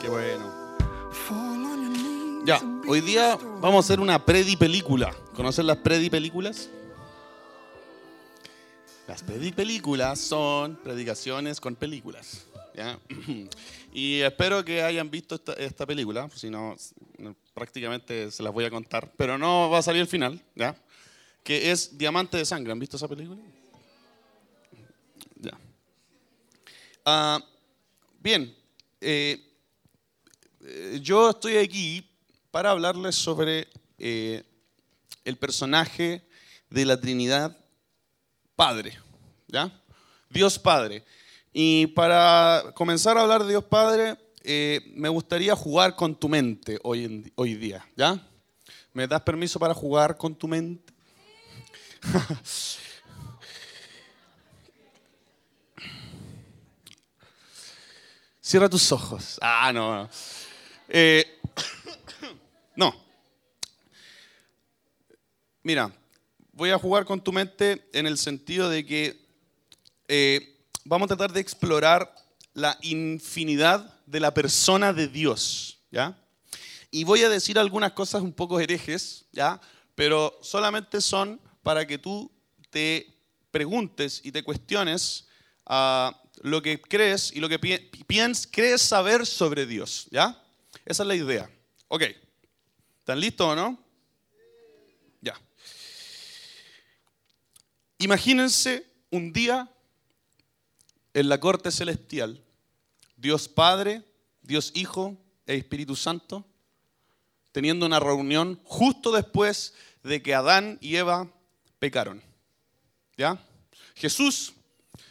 Qué bueno. Ya, hoy día vamos a hacer una predi película. ¿Conocen las predi películas? Las predi películas son predicaciones con películas. ¿ya? Y espero que hayan visto esta, esta película, si no, prácticamente se las voy a contar, pero no va a salir el final, ¿ya? Que es Diamante de Sangre. ¿Han visto esa película? Ya. Ah, bien, eh, eh, yo estoy aquí para hablarles sobre eh, el personaje de la Trinidad Padre, ¿ya? Dios Padre. Y para comenzar a hablar de Dios Padre, me gustaría jugar con tu mente hoy, en- hoy día, ¿ya? ¿Me das permiso para jugar con tu mente? Cierra tus ojos. Ah, no. no. Eh, no. Mira, voy a jugar con tu mente en el sentido de que eh, vamos a tratar de explorar la infinidad de la persona de Dios, ¿ya? Y voy a decir algunas cosas un poco herejes, ¿ya? Pero solamente son para que tú te preguntes y te cuestiones ah, lo que crees y lo que pi- piens- crees saber sobre Dios, ¿ya? Esa es la idea. Ok. ¿Están listos o no? Ya. Imagínense un día en la corte celestial, Dios Padre, Dios Hijo e Espíritu Santo, teniendo una reunión justo después de que Adán y Eva pecaron. ¿Ya? Jesús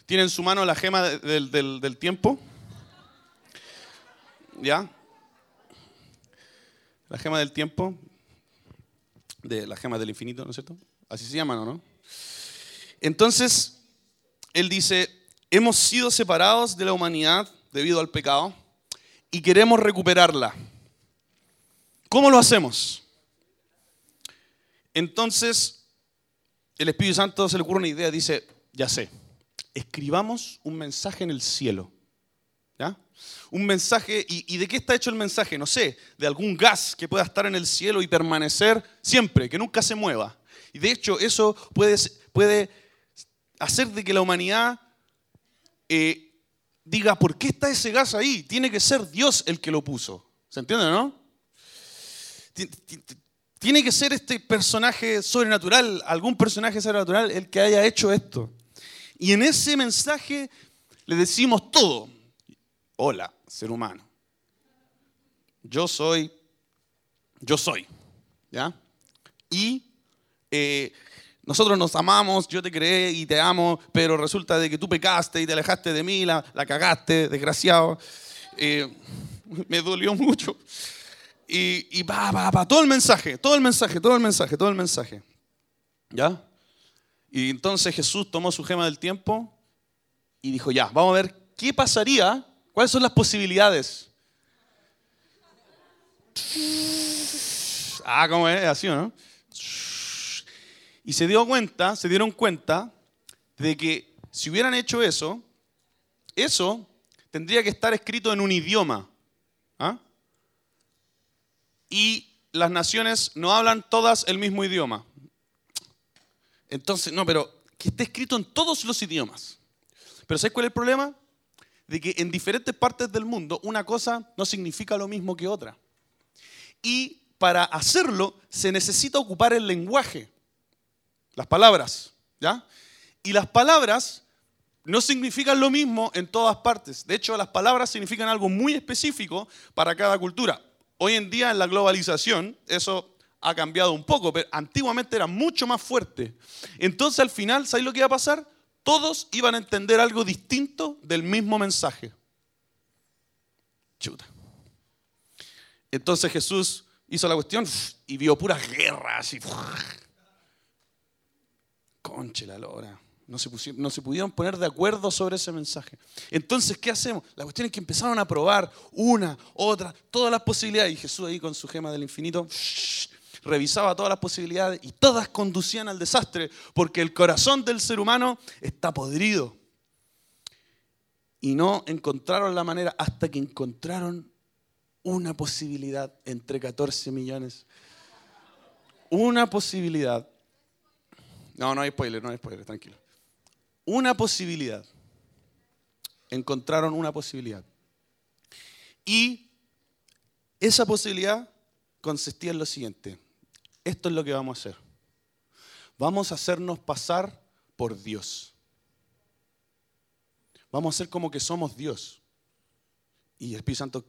tiene en su mano la gema de- del, del- del tiempo. ¿Ya? La gema del tiempo. De la gema del infinito, ¿no es cierto? Así se llaman, ¿o no? Entonces, él dice, hemos sido separados de la humanidad debido al pecado y queremos recuperarla. ¿Cómo lo hacemos? Entonces, el Espíritu Santo se le ocurre una idea, dice, ya sé, escribamos un mensaje en el cielo. Un mensaje, y, de qué está hecho el mensaje? No sé, de algún gas que pueda estar en el cielo y permanecer siempre, que nunca se mueva. Y de hecho, eso puede, puede hacer de que la humanidad eh, diga, ¿por qué está ese gas ahí? Tiene que ser Dios el que lo puso. ¿Se entiende, no? Ti- ti- Tiene que ser este personaje sobrenatural, algún personaje sobrenatural, el que haya hecho esto. Y en ese mensaje le decimos todo. Hola, ser humano. Yo soy, yo soy. ¿Ya? Y eh, nosotros nos amamos, yo te creé y te amo, pero resulta de que tú pecaste y te alejaste de mí, la, la cagaste, desgraciado. Eh, me dolió mucho. Y, y va, va, va, todo el mensaje, todo el mensaje, todo el mensaje, todo el mensaje. ¿Ya? Y entonces Jesús tomó su gema del tiempo y dijo, ya, vamos a ver qué pasaría, cuáles son las posibilidades. Ah, ¿cómo es? Así, ¿o no? Y se dio cuenta, se dieron cuenta de que si hubieran hecho eso, eso tendría que estar escrito en un idioma. ¿ah? Y las naciones no hablan todas el mismo idioma. Entonces, no, pero que esté escrito en todos los idiomas. Pero ¿sabes cuál es el problema? De que en diferentes partes del mundo una cosa no significa lo mismo que otra. Y para hacerlo se necesita ocupar el lenguaje, las palabras, ¿ya? Y las palabras no significan lo mismo en todas partes. De hecho, las palabras significan algo muy específico para cada cultura. Hoy en día en la globalización eso ha cambiado un poco, pero antiguamente era mucho más fuerte. Entonces al final, ¿sabes lo que iba a pasar? Todos iban a entender algo distinto del mismo mensaje. Chuta. Entonces Jesús hizo la cuestión y vio puras guerras y conche la lora. No se, no se pudieron poner de acuerdo sobre ese mensaje. Entonces, ¿qué hacemos? La cuestión es que empezaron a probar una, otra, todas las posibilidades. Y Jesús ahí con su gema del infinito revisaba todas las posibilidades y todas conducían al desastre porque el corazón del ser humano está podrido. y no encontraron la manera hasta que encontraron una posibilidad entre 14 millones. Una posibilidad. No, no hay spoiler, no hay spoiler, tranquilo. Una posibilidad. Encontraron una posibilidad. Y esa posibilidad consistía en lo siguiente. Esto es lo que vamos a hacer. Vamos a hacernos pasar por Dios. Vamos a hacer como que somos Dios. Y el Espíritu Santo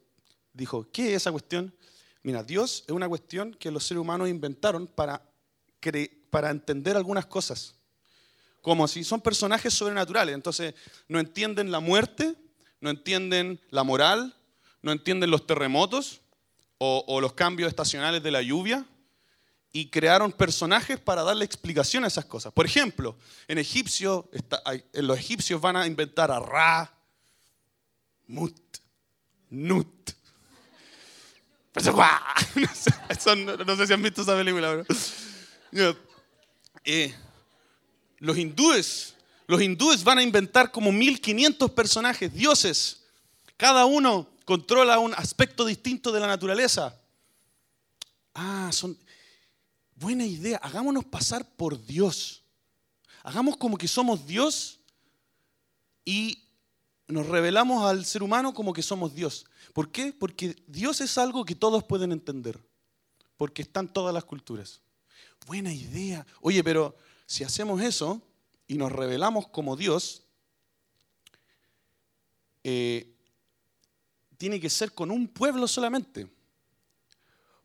dijo, ¿qué es esa cuestión? Mira, Dios es una cuestión que los seres humanos inventaron para, para entender algunas cosas. Como si son personajes sobrenaturales, entonces no entienden la muerte, no entienden la moral, no entienden los terremotos o, o los cambios estacionales de la lluvia, y crearon personajes para darle explicación a esas cosas. Por ejemplo, en egipcio, los egipcios van a inventar a Ra, Mut, Nut. no, sé, si han visto esa película. Eh, los hindúes, los hindúes van a inventar como 1500 personajes, dioses. Cada uno controla un aspecto distinto de la naturaleza. Ah, son, buena idea, hagámonos pasar por Dios. Hagamos como que somos Dios y nos revelamos al ser humano como que somos Dios. ¿Por qué? Porque Dios es algo que todos pueden entender, porque están todas las culturas. Buena idea. Oye, pero si hacemos eso y nos revelamos como Dios, eh, tiene que ser con un pueblo solamente.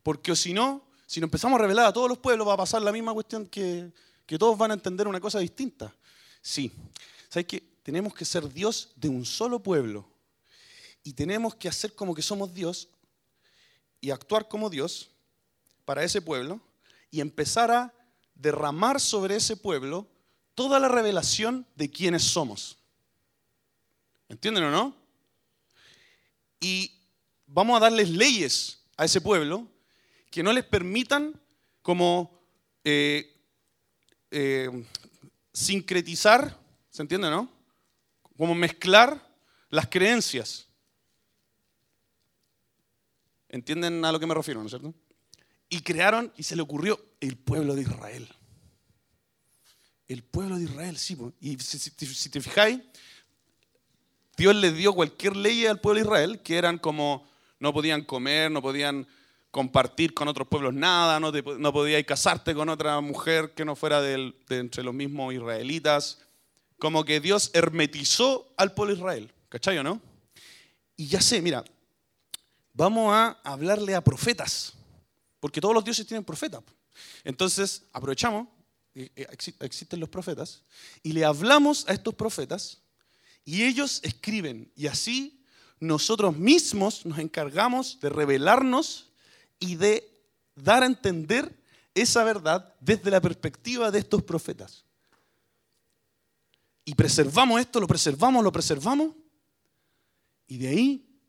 Porque si no, si nos empezamos a revelar a todos los pueblos, va a pasar la misma cuestión que, que todos van a entender una cosa distinta. Sí. ¿Sabes qué? Tenemos que ser Dios de un solo pueblo. Y tenemos que hacer como que somos Dios y actuar como Dios para ese pueblo y empezar a derramar sobre ese pueblo toda la revelación de quiénes somos. ¿Entienden o no? Y vamos a darles leyes a ese pueblo que no les permitan como eh, eh, sincretizar, ¿se entiende, no? Como mezclar las creencias. ¿Entienden a lo que me refiero, no es cierto? Y crearon, y se le ocurrió, el pueblo de Israel. El pueblo de Israel, sí. Y si, te fijáis, Dios les dio cualquier ley al pueblo de Israel, que eran como no podían comer, no podían compartir con otros pueblos nada, no, no podías casarte con otra mujer que no fuera de, entre los mismos israelitas. Como que Dios hermetizó al pueblo Israel, ¿cachai o no? Y ya sé, mira, vamos a hablarle a profetas, porque todos los dioses tienen profetas. Entonces, aprovechamos, eh, eh, existen los profetas, y le hablamos a estos profetas, y ellos escriben, y así nosotros mismos nos encargamos de revelarnos y de dar a entender esa verdad desde la perspectiva de estos profetas. Y preservamos esto, lo preservamos, lo preservamos. Y de ahí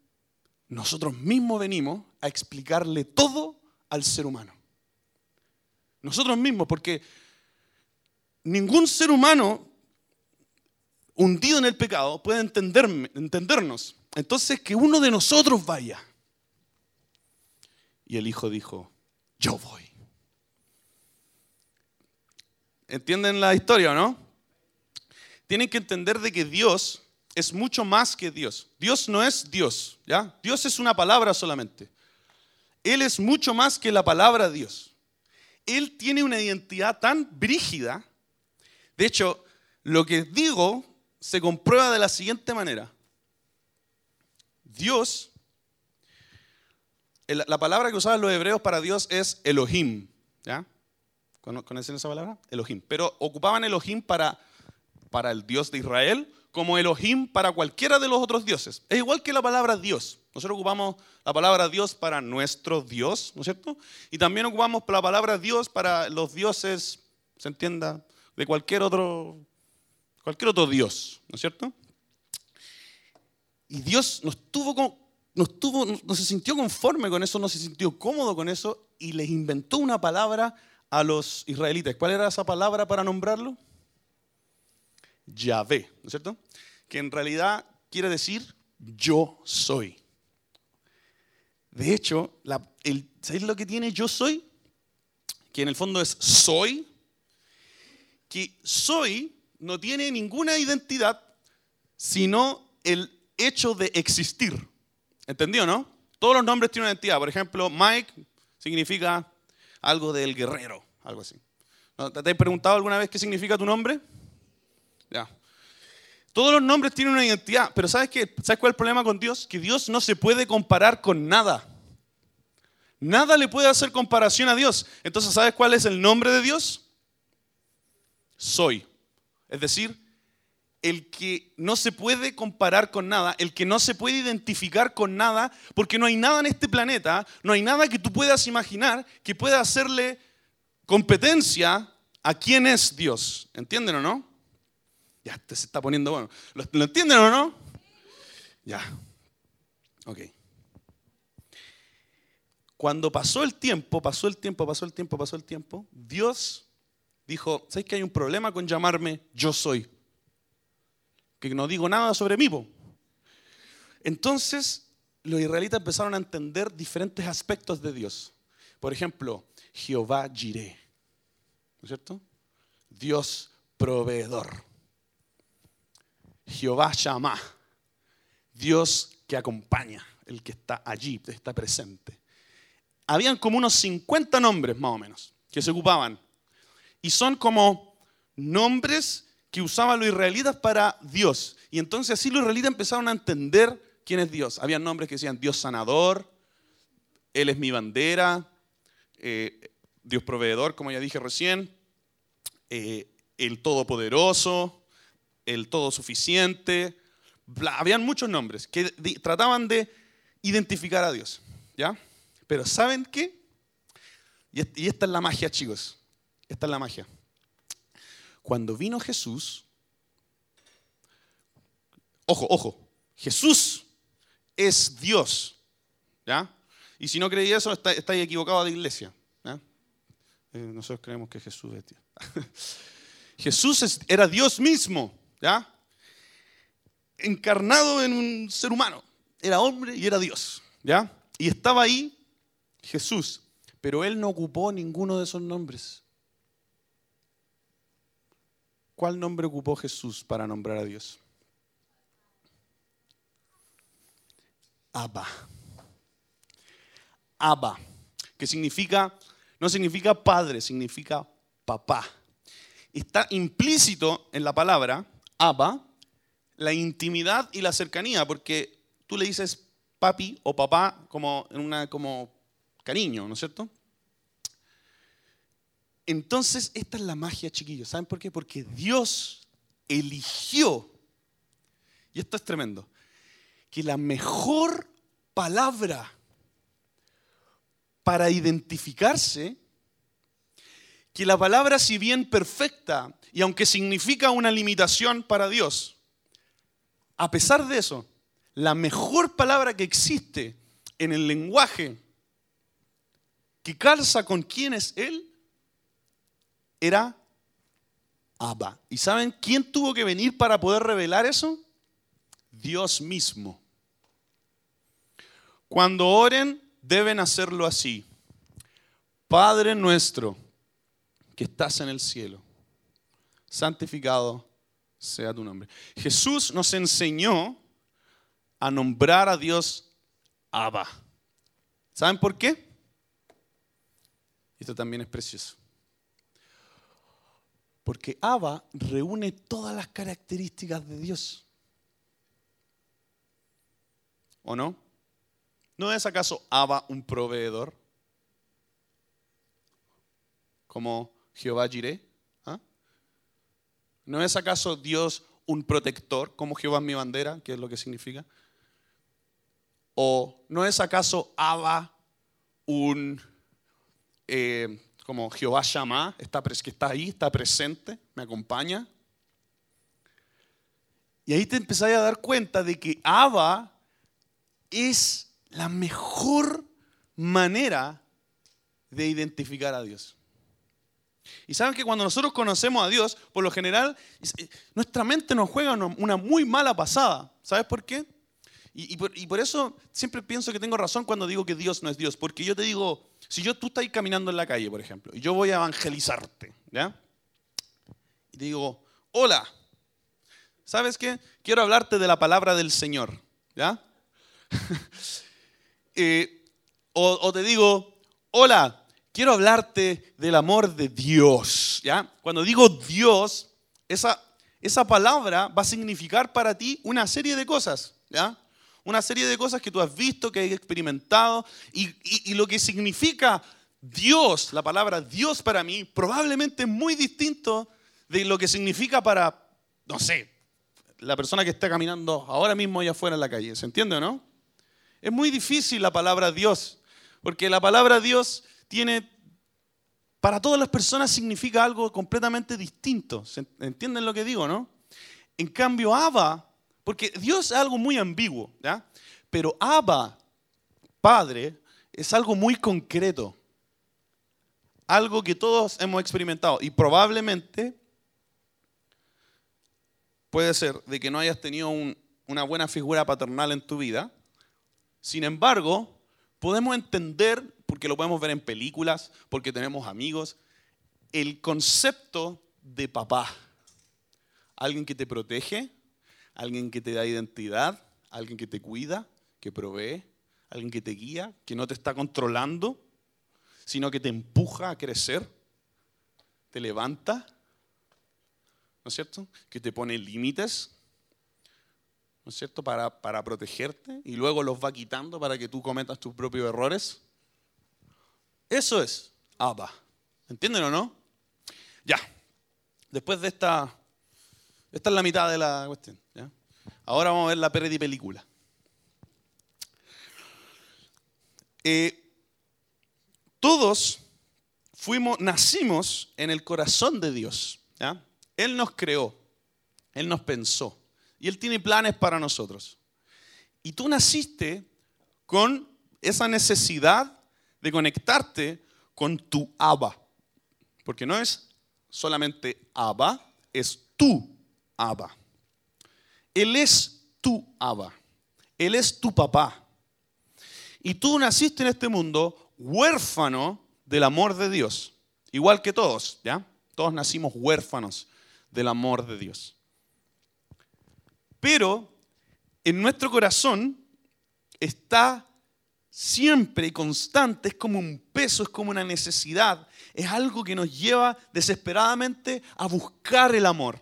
nosotros mismos venimos a explicarle todo al ser humano. Nosotros mismos, porque ningún ser humano hundido en el pecado puede entendernos. Entonces, que uno de nosotros vaya y el hijo dijo, yo voy. ¿Entienden la historia o no? Tienen que entender de que Dios es mucho más que Dios. Dios no es Dios, ¿ya? Dios es una palabra solamente. Él es mucho más que la palabra Dios. Él tiene una identidad tan brígida. De hecho, lo que digo se comprueba de la siguiente manera. Dios la palabra que usaban los hebreos para Dios es Elohim. ¿Ya? ¿Conocen esa palabra? Elohim. Pero ocupaban Elohim para, para el Dios de Israel como Elohim para cualquiera de los otros dioses. Es igual que la palabra Dios. Nosotros ocupamos la palabra Dios para nuestro Dios, ¿no es cierto? Y también ocupamos la palabra Dios para los dioses, se entienda, de cualquier otro, cualquier otro Dios, ¿no es cierto? Y Dios nos tuvo como, no, se sintió conforme con eso, no se sintió cómodo con eso y les inventó una palabra a los israelitas. ¿Cuál era esa palabra para nombrarlo? Yahvé, ¿no es cierto? Que en realidad quiere decir yo soy. De hecho, el, ¿sabéis lo que tiene yo soy? Que en el fondo es soy. Que soy no tiene ninguna identidad sino el hecho de existir. ¿Entendió, no? Todos los nombres tienen una identidad. Por ejemplo, Mike significa algo del guerrero, algo así. ¿Te has preguntado alguna vez qué significa tu nombre? Ya. Todos los nombres tienen una identidad, pero ¿sabes, qué? ¿sabes cuál es el problema con Dios? Que Dios no se puede comparar con nada. Nada le puede hacer comparación a Dios. Entonces, ¿sabes cuál es el nombre de Dios? Soy. Es decir, el que no se puede comparar con nada, el que no se puede identificar con nada, porque no hay nada en este planeta, no hay nada que tú puedas imaginar que pueda hacerle competencia a quién es Dios. ¿Entienden o no? Ya, te se está poniendo bueno. ¿Lo, entienden o no? Ya. Ok. Cuando pasó el tiempo, pasó el tiempo, pasó el tiempo, pasó el tiempo, Dios dijo, ¿sabes que hay un problema con llamarme yo soy? Que no digo nada sobre mí. Entonces, los israelitas empezaron a entender diferentes aspectos de Dios. Por ejemplo, Jehová Jireh, ¿no es cierto? Dios proveedor. Jehová Shammah, Dios que acompaña, el que está allí, está presente. Habían como unos 50 nombres más o menos que se ocupaban. Y son como nombres que usaban los israelitas para Dios. Y entonces así los israelitas empezaron a entender quién es Dios. Habían nombres que decían Dios sanador, Él es mi bandera, eh, Dios proveedor, como ya dije recién, eh, el todopoderoso, el todo suficiente. Habían muchos nombres que trataban de identificar a Dios. ¿Ya? Pero ¿saben qué? Y esta es la magia, chicos. Esta es la magia. Cuando vino Jesús, ojo, ojo, Jesús es Dios. ¿Ya? Y si no creí eso, estáis está equivocado de iglesia. Eh, nosotros creemos que Jesús es Dios. Jesús era Dios mismo. ¿ya? Encarnado en un ser humano. Era hombre y era Dios. ¿ya? Y estaba ahí Jesús. Pero él no ocupó ninguno de esos nombres. ¿Cuál nombre ocupó Jesús para nombrar a Dios? Abba. Abba, que significa, no significa padre, significa papá. Está implícito en la palabra Abba la intimidad y la cercanía, porque tú le dices papi o papá como en una como cariño, ¿no es cierto? Entonces, esta es la magia, chiquillos. ¿Saben por qué? Porque Dios eligió, y esto es tremendo, que la mejor palabra para identificarse, que la palabra si bien perfecta, y aunque significa una limitación para Dios, a pesar de eso, la mejor palabra que existe en el lenguaje que calza con quién es Él, era Abba. ¿Y saben quién tuvo que venir para poder revelar eso? Dios mismo. Cuando oren, deben hacerlo así. Padre nuestro, que estás en el cielo, santificado sea tu nombre. Jesús nos enseñó a nombrar a Dios Abba. ¿Saben por qué? Esto también es precioso. Porque Abba reúne todas las características de Dios. ¿O no? ¿No es acaso Abba un proveedor? Como Jehová Jireh. ¿Ah? ¿No es acaso Dios un protector, como Jehová es mi bandera, que es lo que significa? ¿O no es acaso Abba un, eh, como Jehová llama, está, que está ahí, está presente, me acompaña? Y ahí te empezás a dar cuenta de que Abba es la mejor manera de identificar a Dios. Y saben que cuando nosotros conocemos a Dios, por lo general, nuestra mente nos juega una muy mala pasada. ¿Sabes por qué? Y, y por, y por eso siempre pienso que tengo razón cuando digo que Dios no es Dios. Porque yo te digo, si yo, tú estás caminando en la calle, por ejemplo, y yo voy a evangelizarte, ¿ya? Y te digo, hola, ¿sabes qué? Quiero hablarte de la palabra del Señor, ¿ya? Eh, o, o te digo, hola, quiero hablarte del amor de Dios, ¿ya? Cuando digo Dios, esa, esa palabra va a significar para ti una serie de cosas, ¿ya? Una serie de cosas que tú has visto, que has experimentado, y, y- lo que significa Dios, la palabra Dios para mí, probablemente es muy distinto de lo que significa para, no sé, la persona que está caminando ahora mismo allá afuera en la calle. ¿Se entiende o no? Es muy difícil la palabra Dios, porque la palabra Dios tiene, para todas las personas significa algo completamente distinto. ¿Se entienden lo que digo, no? En cambio, Abba, porque Dios es algo muy ambiguo, ¿ya? Pero Abba, Padre, es algo muy concreto. Algo que todos hemos experimentado y probablemente puede ser de que no hayas tenido un- una buena figura paternal en tu vida. Sin embargo, podemos entender, porque lo podemos ver en películas, porque tenemos amigos, el concepto de papá. Alguien que te protege, alguien que te da identidad, alguien que te cuida, que provee, alguien que te guía, que no te está controlando, sino que te empuja a crecer, te levanta, ¿no es cierto? Que te pone límites, ¿no es cierto? Para, para protegerte y luego los va quitando para que tú cometas tus propios errores. Eso es Abba. ¿Entienden o no? Ya. Después de esta, esta es la mitad de la cuestión. Ahora vamos a ver la Peredi película. Eh, todos fuimos, nacimos en el corazón de Dios. Él nos creó, Él nos pensó y Él tiene planes para nosotros. Y tú naciste con esa necesidad de conectarte con tu Abba. Porque no es solamente Abba, es tu Abba. Él es tu Abba. Él es tu papá. Y tú naciste en este mundo huérfano del amor de Dios. Igual que todos, ¿ya? Todos nacimos huérfanos del amor de Dios. Pero en nuestro corazón está siempre y constante, es como un peso, es como una necesidad, es algo que nos lleva desesperadamente a buscar el amor.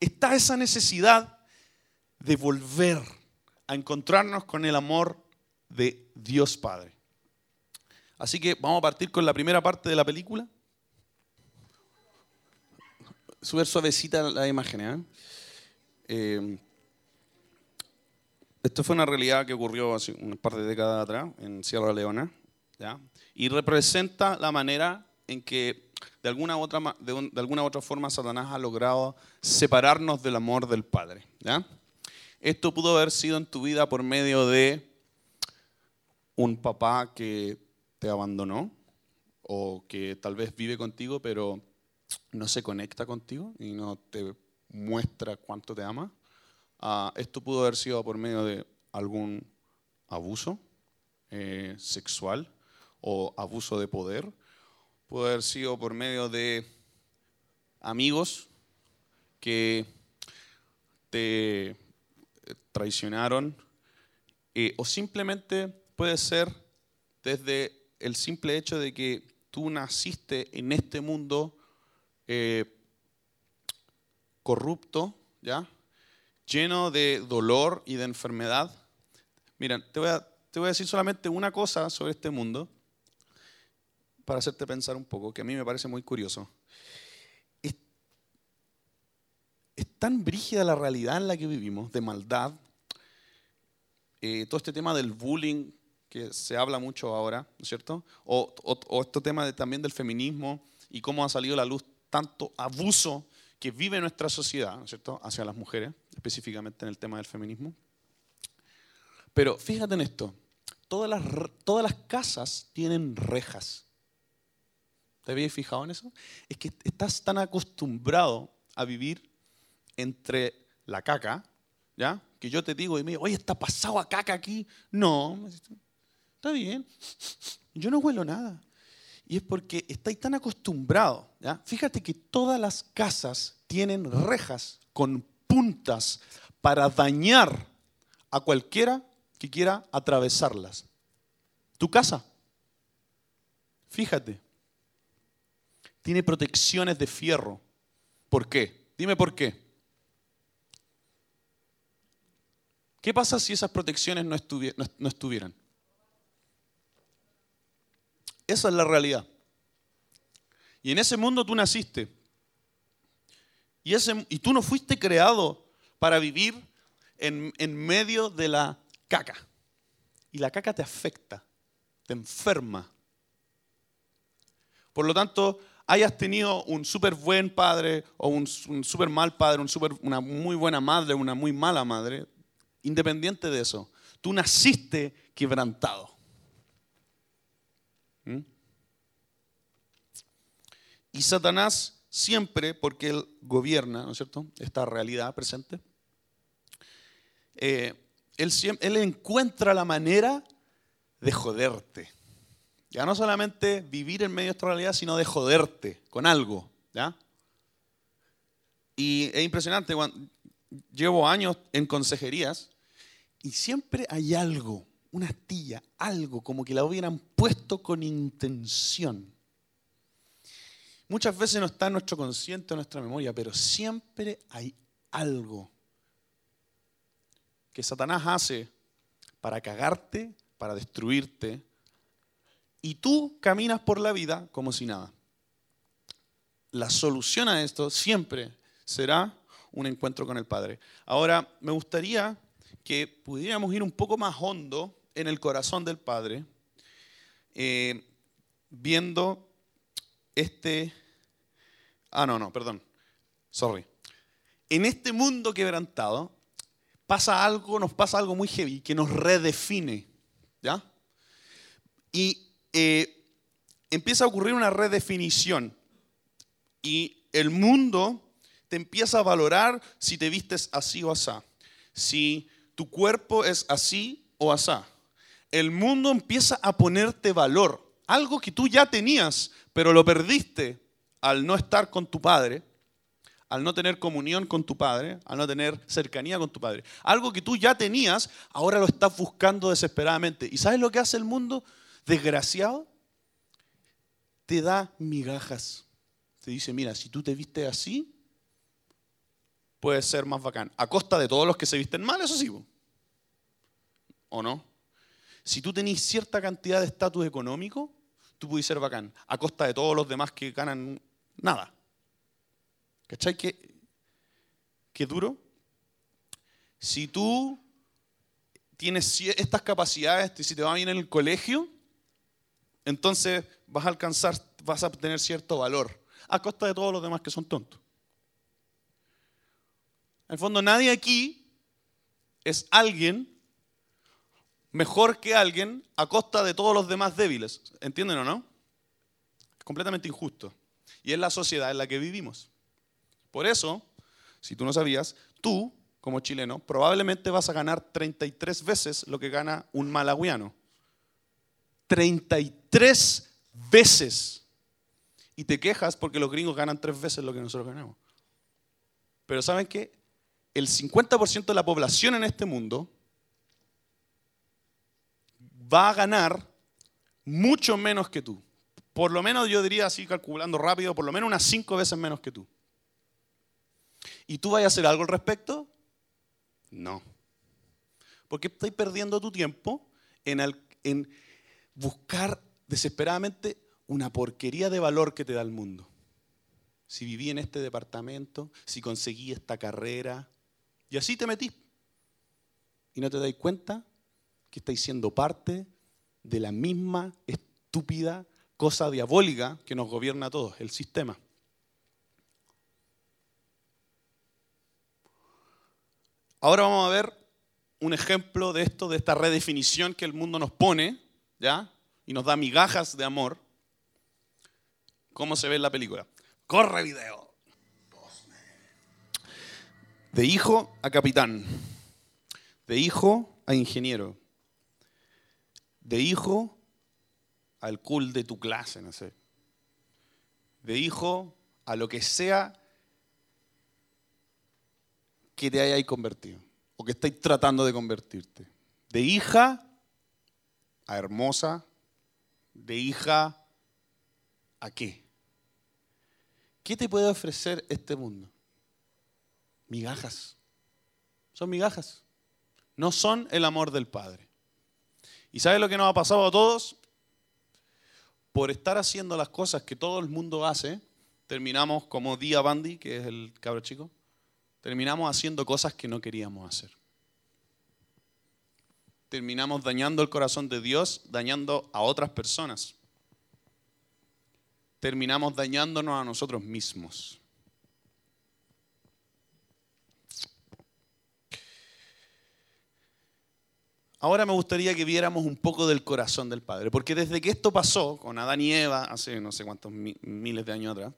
Está esa necesidad de volver a encontrarnos con el amor de Dios Padre. Así que vamos a partir con la primera parte de la película. Súper suavecita la imagen, ¿eh? Eh, esto fue una realidad que ocurrió hace un par de décadas atrás en Sierra Leona, ¿ya? y representa la manera en que de alguna, otra, de, un- de alguna otra forma Satanás ha logrado separarnos del amor del Padre. ¿ya? Esto pudo haber sido en tu vida por medio de un papá que te abandonó o que tal vez vive contigo pero no se conecta contigo y no te muestra cuánto te ama. Ah, esto pudo haber sido por medio de algún abuso eh, sexual o abuso de poder. Pudo haber sido por medio de amigos que te traicionaron eh, o simplemente puede ser desde el simple hecho de que tú naciste en este mundo eh, corrupto, ¿ya? lleno de dolor y de enfermedad. Mira, te voy, a, te voy a decir solamente una cosa sobre este mundo para hacerte pensar un poco, que a mí me parece muy curioso. Es, es tan brígida la realidad en la que vivimos, de maldad, eh, todo este tema del bullying que se habla mucho ahora, ¿no es cierto? O, o, este tema también del feminismo y cómo ha salido a la luz tanto abuso que vive nuestra sociedad, ¿no es cierto?, hacia las mujeres, específicamente en el tema del feminismo. Pero fíjate en esto, todas las, todas las casas tienen rejas. ¿Te habías fijado en eso? Es que estás tan acostumbrado a vivir entre la caca, ¿ya? Que yo te digo y me digo, oye, ¿está pasado a caca aquí? No, está bien. Yo no huelo nada. Y es porque estáis tan acostumbrados. Fíjate que todas las casas tienen rejas con puntas para dañar a cualquiera que quiera atravesarlas. Tu casa, fíjate, tiene protecciones de fierro. ¿Por qué? Dime por qué. ¿Qué pasa si esas protecciones no, estuvieran? Esa es la realidad. Y en ese mundo tú naciste. Y, tú no fuiste creado para vivir en medio de la caca. Y la caca te afecta, te enferma. Por lo tanto, hayas tenido un súper buen padre o un, súper mal padre, un una muy buena madre, una muy mala madre, independiente de eso, tú naciste quebrantado. ¿Mm? Y Satanás siempre, porque él gobierna, ¿no es cierto?, esta realidad presente, eh, él, él encuentra la manera de joderte. Ya no solamente vivir en medio de esta realidad, sino de joderte con algo. ¿ya? Y es impresionante, llevo años en consejerías y siempre hay algo, una astilla, algo como que la hubieran puesto con intención. Muchas veces no está en nuestro consciente o nuestra memoria, pero siempre hay algo que Satanás hace para cagarte, para destruirte, y tú caminas por la vida como si nada. La solución a esto siempre será un encuentro con el Padre. Ahora, me gustaría que pudiéramos ir un poco más hondo en el corazón del Padre, eh, viendo este... Ah, no, no, perdón. Sorry. En este mundo quebrantado pasa algo, nos pasa algo muy heavy que nos redefine. ¿Ya? Y eh, empieza a ocurrir una redefinición y el mundo te empieza a valorar si te vistes así o asá, si tu cuerpo es así o asá. El mundo empieza a ponerte valor, algo que tú ya tenías, pero lo perdiste al no estar con tu padre, al no tener comunión con tu padre, al no tener cercanía con tu padre. Algo que tú ya tenías, ahora lo estás buscando desesperadamente. ¿Y sabes lo que hace el mundo? Desgraciado, te da migajas. Te dice, mira, si tú te vistes así, puedes ser más bacán. A costa de todos los que se visten mal, eso sí. ¿O no? Si tú tenés cierta cantidad de estatus económico, tú puedes ser bacán. A costa de todos los demás que ganan nada. ¿Cachai? ¿Qué, qué duro? Si tú tienes estas capacidades, si te va bien en el colegio, entonces vas a alcanzar, vas a obtener cierto valor, a costa de todos los demás que son tontos. En el fondo, nadie aquí es alguien mejor que alguien a costa de todos los demás débiles. ¿Entienden o no? Es completamente injusto. Y es la sociedad en la que vivimos. Por eso, si tú no sabías, tú, como chileno, probablemente vas a ganar 33 veces lo que gana un malagüiano. 33 veces. Y te quejas porque los gringos ganan tres veces lo que nosotros ganamos. Pero ¿saben qué? El 50% de la población en este mundo va a ganar mucho menos que tú. Por lo menos yo diría así, calculando rápido, por lo menos unas cinco veces menos que tú. ¿Y tú vas a hacer algo al respecto? No. Porque estás perdiendo tu tiempo en, en buscar desesperadamente una porquería de valor que te da el mundo. Si viví en este departamento, si conseguí esta carrera, y así te metí. Y no te dais cuenta que estáis siendo parte de la misma estúpida cosa diabólica que nos gobierna a todos, el sistema. Ahora vamos a ver un ejemplo de esto, de esta redefinición que el mundo nos pone ¿ya? Y nos da migajas de amor. ¿Cómo se ve en la película? Corre video. De hijo a capitán. de hijo a ingeniero, de hijo al cool de tu clase, no sé, de hijo a lo que sea que te hayáis convertido o que estáis tratando de convertirte. De hija a hermosa, de hija a qué? ¿Qué te puede ofrecer este mundo? Migajas. Son migajas. No son el amor del Padre. ¿Y sabes lo que nos ha pasado a todos? Por estar haciendo las cosas que todo el mundo hace, terminamos como Dia Bandy, que es el cabro chico, terminamos haciendo cosas que no queríamos hacer. Terminamos dañando el corazón de Dios, dañando a otras personas. Terminamos dañándonos a nosotros mismos. Ahora me gustaría que viéramos un poco del corazón del Padre, porque desde que esto pasó con Adán y Eva, hace no sé cuántos miles de años atrás,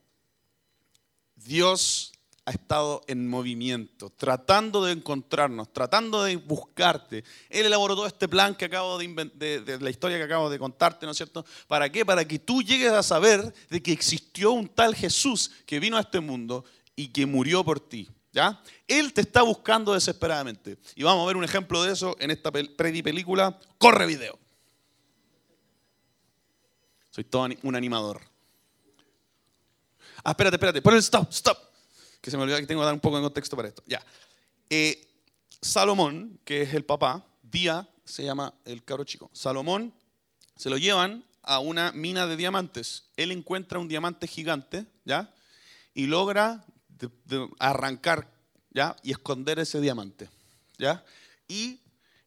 Dios ha estado en movimiento, tratando de encontrarnos, tratando de buscarte. Él elaboró todo este plan que acabo de, de, la historia que acabo de contarte, ¿no es cierto? ¿Para qué? Para que tú llegues a saber de que existió un tal Jesús que vino a este mundo y que murió por ti. ¿Ya? Él te está buscando desesperadamente. Y vamos a ver un ejemplo de eso en esta predi película. Corre video. Soy todo un animador. Ah, espérate, espérate. Pon el stop, stop. Que se me olvidó que tengo que dar un poco de contexto para esto. Ya. Eh, Salomón, que es el papá, Día se llama el cabro chico. Salomón se lo llevan a una mina de diamantes. Él encuentra un diamante gigante, ¿ya? Y logra arrancar ¿ya? y esconder ese diamante. ¿ya? Y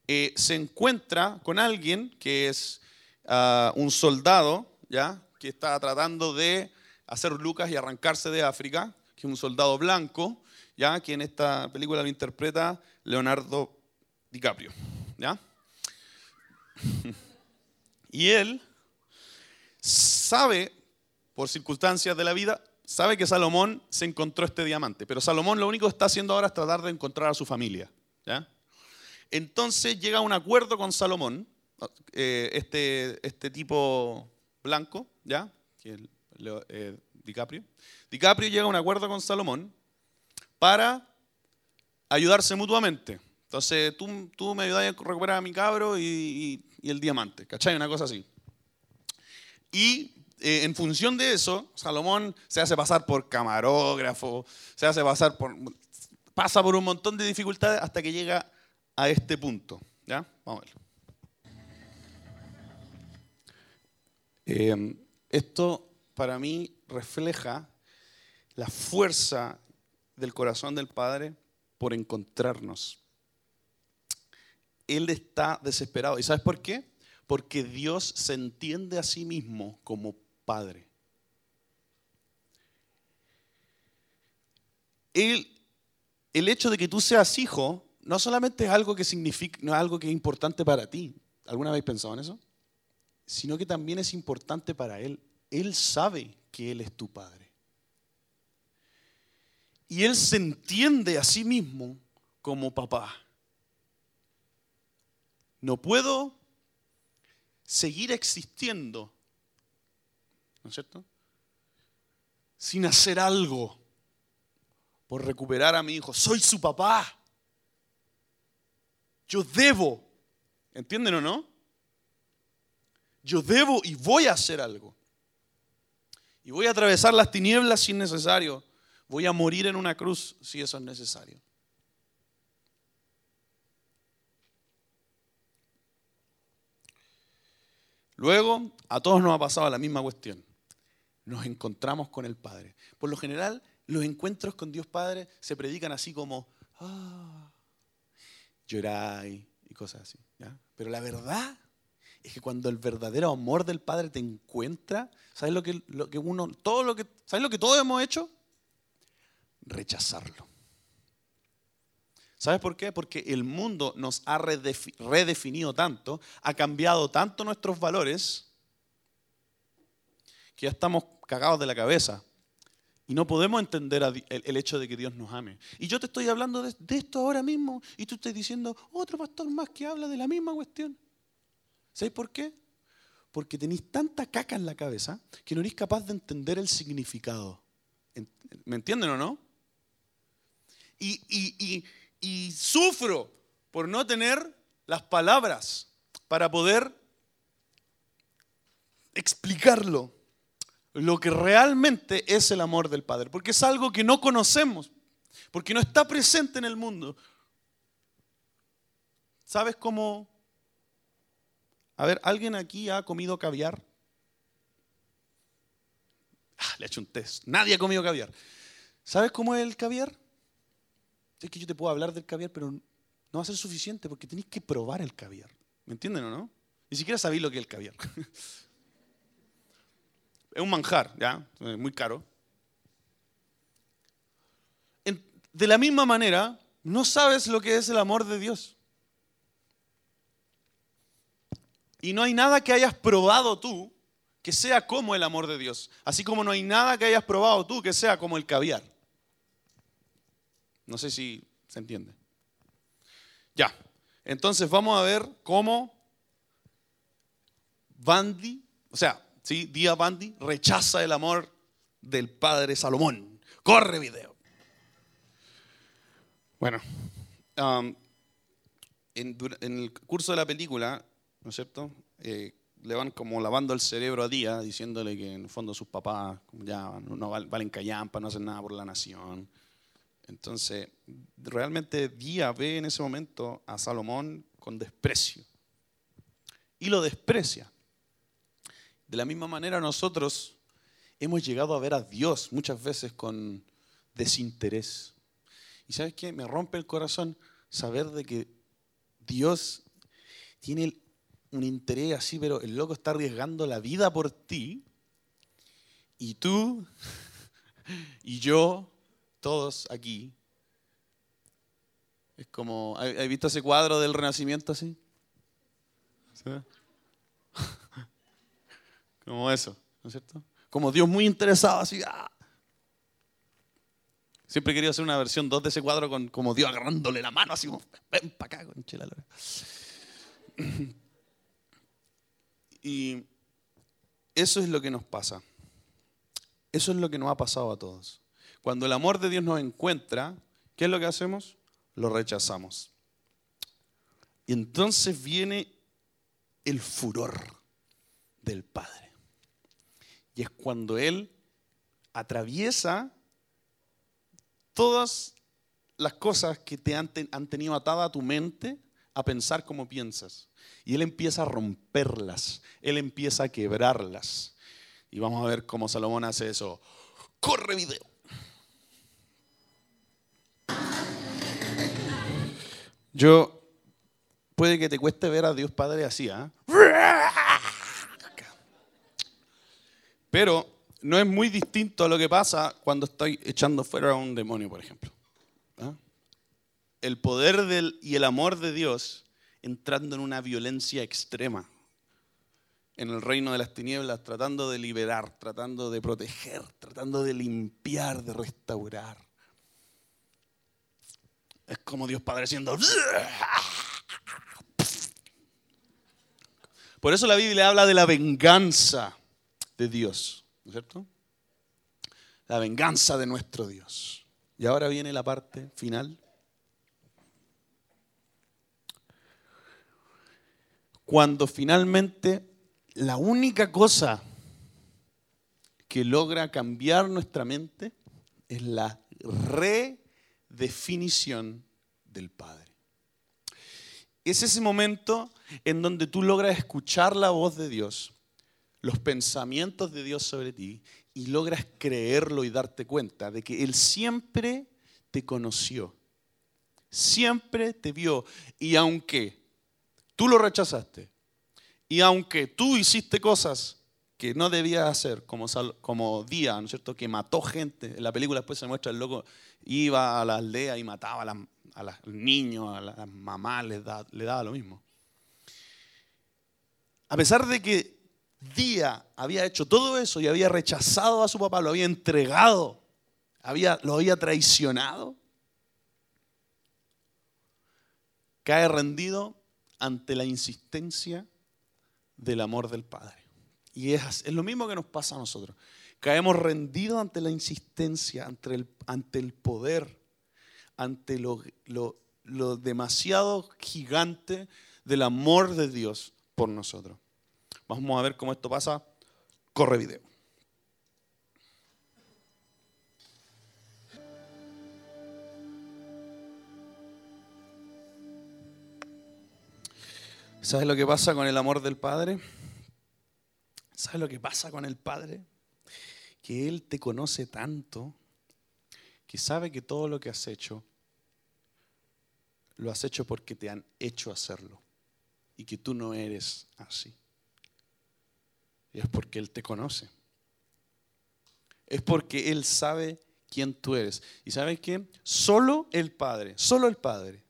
eh, se encuentra con alguien que es ah, un soldado ¿ya? que está tratando de hacer lucas y arrancarse de África, que es un soldado blanco, ¿ya? que en esta película lo interpreta Leonardo DiCaprio. ¿ya? y él sabe, por circunstancias de la vida, sabe que Salomón se encontró este diamante, pero Salomón lo único que está haciendo ahora es tratar de encontrar a su familia. ¿ya? Entonces llega a un acuerdo con Salomón, eh, este, este tipo blanco, ¿ya? Eh, DiCaprio. DiCaprio llega a un acuerdo con Salomón para ayudarse mutuamente. Entonces tú, tú me ayudas a recuperar a mi cabro y, el diamante, ¿cachai? Una cosa así. Y eh, en función de eso, Salomón se hace pasar por camarógrafo, se hace pasar por. pasa por un montón de dificultades hasta que llega a este punto. ¿Ya? Vamos a verlo. Eh, esto para mí refleja la fuerza del corazón del Padre por encontrarnos. Él está desesperado. ¿Y sabes por qué? Porque Dios se entiende a sí mismo como Padre. El, el hecho de que tú seas hijo no solamente es algo que significa, no es algo que es importante para ti. ¿Alguna vez pensado en eso? Sino que también es importante para Él. Él sabe que Él es tu Padre. Y Él se entiende a sí mismo como papá. No puedo seguir existiendo ¿no es cierto? Sin hacer algo por recuperar a mi hijo. Soy su papá. Yo debo. ¿Entienden o no? Yo debo y voy a hacer algo. Y voy a atravesar las tinieblas si es necesario. Voy a morir en una cruz si eso es necesario. Luego, a todos nos ha pasado la misma cuestión nos encontramos con el Padre. Por lo general, los encuentros con Dios Padre se predican así como, ah, lloráis y cosas así. Pero la verdad es que cuando el verdadero amor del Padre te encuentra, ¿sabes lo que, uno, todo lo que, ¿sabes lo que todos hemos hecho? Rechazarlo. ¿Sabes por qué? Porque el mundo nos ha redefinido tanto, ha cambiado tanto nuestros valores, que ya estamos cagados de la cabeza. Y no podemos entender el, hecho de que Dios nos ame. Y yo te estoy hablando de esto ahora mismo y tú estás diciendo otro pastor más que habla de la misma cuestión. ¿Sabes por qué? Porque tenéis tanta caca en la cabeza que no eres capaz de entender el significado. ¿Me entienden o no? Y, y- y- y sufro por no tener las palabras para poder explicarlo, lo que realmente es el amor del Padre, porque es algo que no conocemos, porque no está presente en el mundo. ¿Sabes cómo? A ver, ¿alguien aquí ha comido caviar? Ah, le he hecho un test. Nadie ha comido caviar. ¿Sabes cómo es el caviar? Es que yo te puedo hablar del caviar, pero no va a ser suficiente porque tenéis que probar el caviar. ¿Me entienden o no? Ni siquiera sabéis lo que es el caviar. Es un manjar, ¿ya? Muy caro. De la misma manera, no sabes lo que es el amor de Dios. Y no hay nada que hayas probado tú que sea como el amor de Dios. Así como no hay nada que hayas probado tú que sea como el caviar. No sé si se entiende. Ya. Entonces vamos a ver cómo Bandi, o sea, ¿sí? Día Bandi rechaza el amor del padre Salomón. Corre video. Bueno, um, en, el curso de la película, ¿no es cierto? Eh, le van como lavando el cerebro a Día, diciéndole que en el fondo sus papás ya no, no val- valen callampa, no hacen nada por la nación. Entonces, realmente Día ve en ese momento a Salomón con desprecio. Y lo desprecia. De la misma manera nosotros hemos llegado a ver a Dios muchas veces con desinterés. Y sabes qué? Me rompe el corazón saber de que Dios tiene un interés así, pero el loco está arriesgando la vida por ti. Y tú y yo, todos aquí. Es como, ¿has visto ese cuadro del Renacimiento así? ¿Sí? Como eso, ¿no es cierto? Como Dios muy interesado, así. ¡ah! Siempre he querido hacer una versión 2 de ese cuadro con como Dios agarrándole la mano, así como, ven para acá, conche la lora". Y eso es lo que nos pasa. Eso es lo que nos ha pasado a todos. Cuando el amor de Dios nos encuentra, ¿qué es lo que hacemos? Lo rechazamos. Y entonces viene el furor del Padre. Y es cuando Él atraviesa todas las cosas que te han, te- han tenido atada a tu mente a pensar como piensas. Y Él empieza a romperlas, Él empieza a quebrarlas. Y vamos a ver cómo Salomón hace eso. Corre video. Yo, puede que te cueste ver a Dios Padre así, ¿ah? Pero no es muy distinto a lo que pasa cuando estoy echando fuera a un demonio, por ejemplo. ¿Ah? El poder y el amor de Dios entrando en una violencia extrema en el reino de las tinieblas, tratando de liberar, tratando de proteger, tratando de limpiar, de restaurar. Es como Dios Padre diciendo... Por eso la Biblia habla de la venganza de Dios, ¿no es cierto? La venganza de nuestro Dios. Y ahora viene la parte final. Cuando finalmente la única cosa que logra cambiar nuestra mente es la redefinición del Padre. Es ese momento en donde tú logras escuchar la voz de Dios, los pensamientos de Dios sobre ti y logras creerlo y darte cuenta de que Él siempre te conoció, siempre te vio y aunque tú lo rechazaste y aunque tú hiciste cosas que no debías hacer, como, como Día, ¿no es cierto?, que mató gente, en la película después se muestra el loco, iba a la aldea y mataba a, las- a los niños, a las mamás, les da- le daba lo mismo. A pesar de que Día había hecho todo eso y había rechazado a su papá, lo había entregado había, lo había traicionado, cae rendido ante la insistencia del amor del Padre. Y es, es lo mismo que nos pasa a nosotros. Caemos rendidos ante la insistencia, ante el, ante el poder, ante lo, lo, lo demasiado gigante del amor de Dios por nosotros. Vamos a ver cómo esto pasa. Corre video. ¿Sabes lo que pasa con el amor del Padre? ¿Sabes lo que pasa con el Padre? Que Él te conoce tanto que sabe que todo lo que has hecho, lo has hecho porque te han hecho hacerlo y que tú no eres así. Y es porque Él te conoce. Es porque Él sabe quién tú eres. ¿Y sabes qué? Solo el Padre, solo el Padre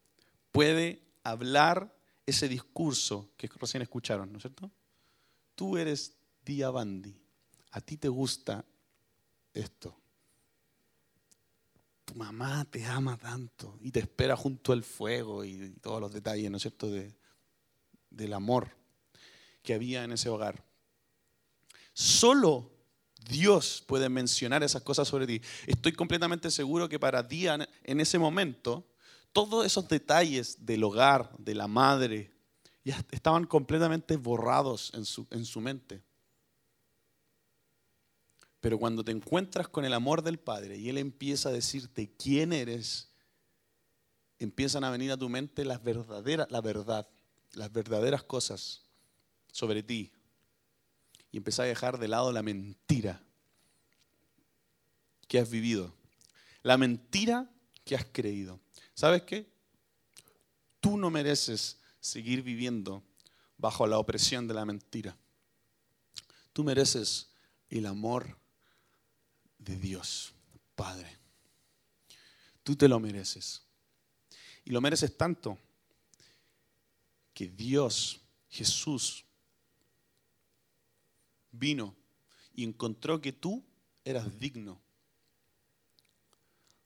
puede hablar ese discurso que recién escucharon, ¿no es cierto? Tú eres Diabandi, a ti te gusta esto. Tu mamá te ama tanto y te espera junto al fuego y todos los detalles, ¿no es cierto?, de, del amor que había en ese hogar. Solo Dios puede mencionar esas cosas sobre ti. Estoy completamente seguro que para ti en ese momento todos esos detalles del hogar, de la madre, ya estaban completamente borrados en su, en su mente. Pero cuando te encuentras con el amor del Padre y Él empieza a decirte quién eres, empiezan a venir a tu mente las verdaderas, la verdad, las verdaderas cosas sobre ti. Y empieza a dejar de lado la mentira que has vivido, la mentira que has creído. ¿Sabes qué? Tú no mereces seguir viviendo bajo la opresión de la mentira. Tú mereces el amor de Dios, Padre. Tú te lo mereces. Y lo mereces tanto que Dios, Jesús, vino y encontró que tú eras digno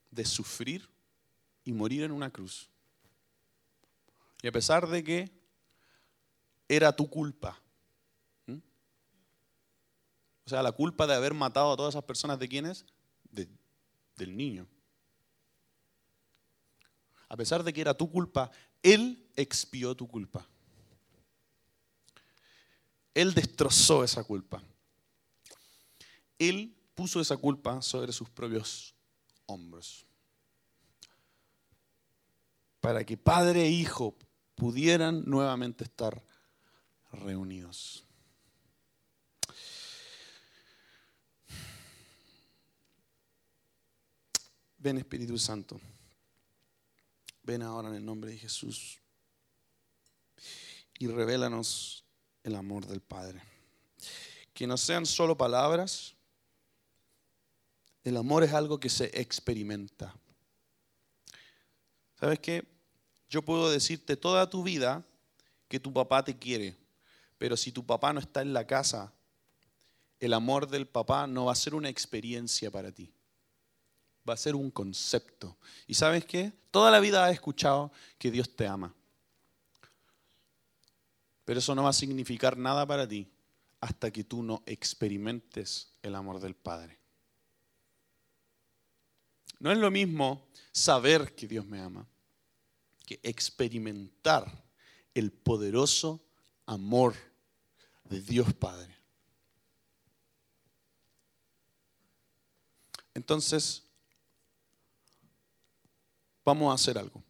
de sufrir y morir en una cruz. Y a pesar de que era tu culpa, o sea, la culpa de haber matado a todas esas personas, ¿de quién es? del niño. A pesar de que era tu culpa, Él expió tu culpa. Él destrozó esa culpa. Él puso esa culpa sobre sus propios hombros para que padre e hijo pudieran nuevamente estar reunidos. Ven Espíritu Santo, ven ahora en el nombre de Jesús y revélanos el amor del Padre. Que no sean solo palabras, el amor es algo que se experimenta. ¿Sabes qué? Yo puedo decirte toda tu vida que tu papá te quiere, pero si tu papá no está en la casa, el amor del papá no va a ser una experiencia para ti, va a ser un concepto. ¿Y sabes qué? Toda la vida has escuchado que Dios te ama, pero eso no va a significar nada para ti hasta que tú no experimentes el amor del Padre. No es lo mismo saber que Dios me ama que experimentar el poderoso amor de Dios Padre. Entonces, vamos a hacer algo.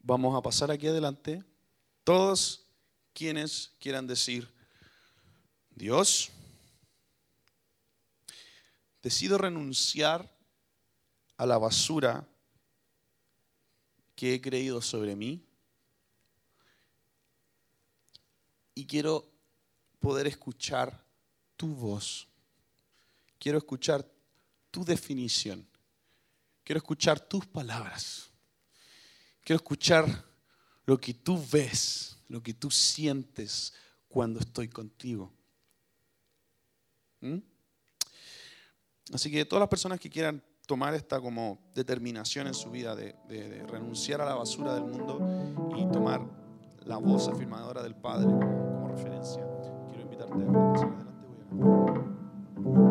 Vamos a pasar aquí adelante todos quienes quieran decir, Dios, decido renunciar a la basura que he creído sobre mí y quiero poder escuchar tu voz. Quiero escuchar tu definición. Quiero escuchar tus palabras. Quiero escuchar lo que tú ves, lo que tú sientes cuando estoy contigo. ¿Mm? Así que todas las personas que quieran tomar esta como determinación en su vida de, de, de, renunciar a la basura del mundo y tomar la voz afirmadora del Padre como referencia. Quiero invitarte a pasar adelante. Voy a...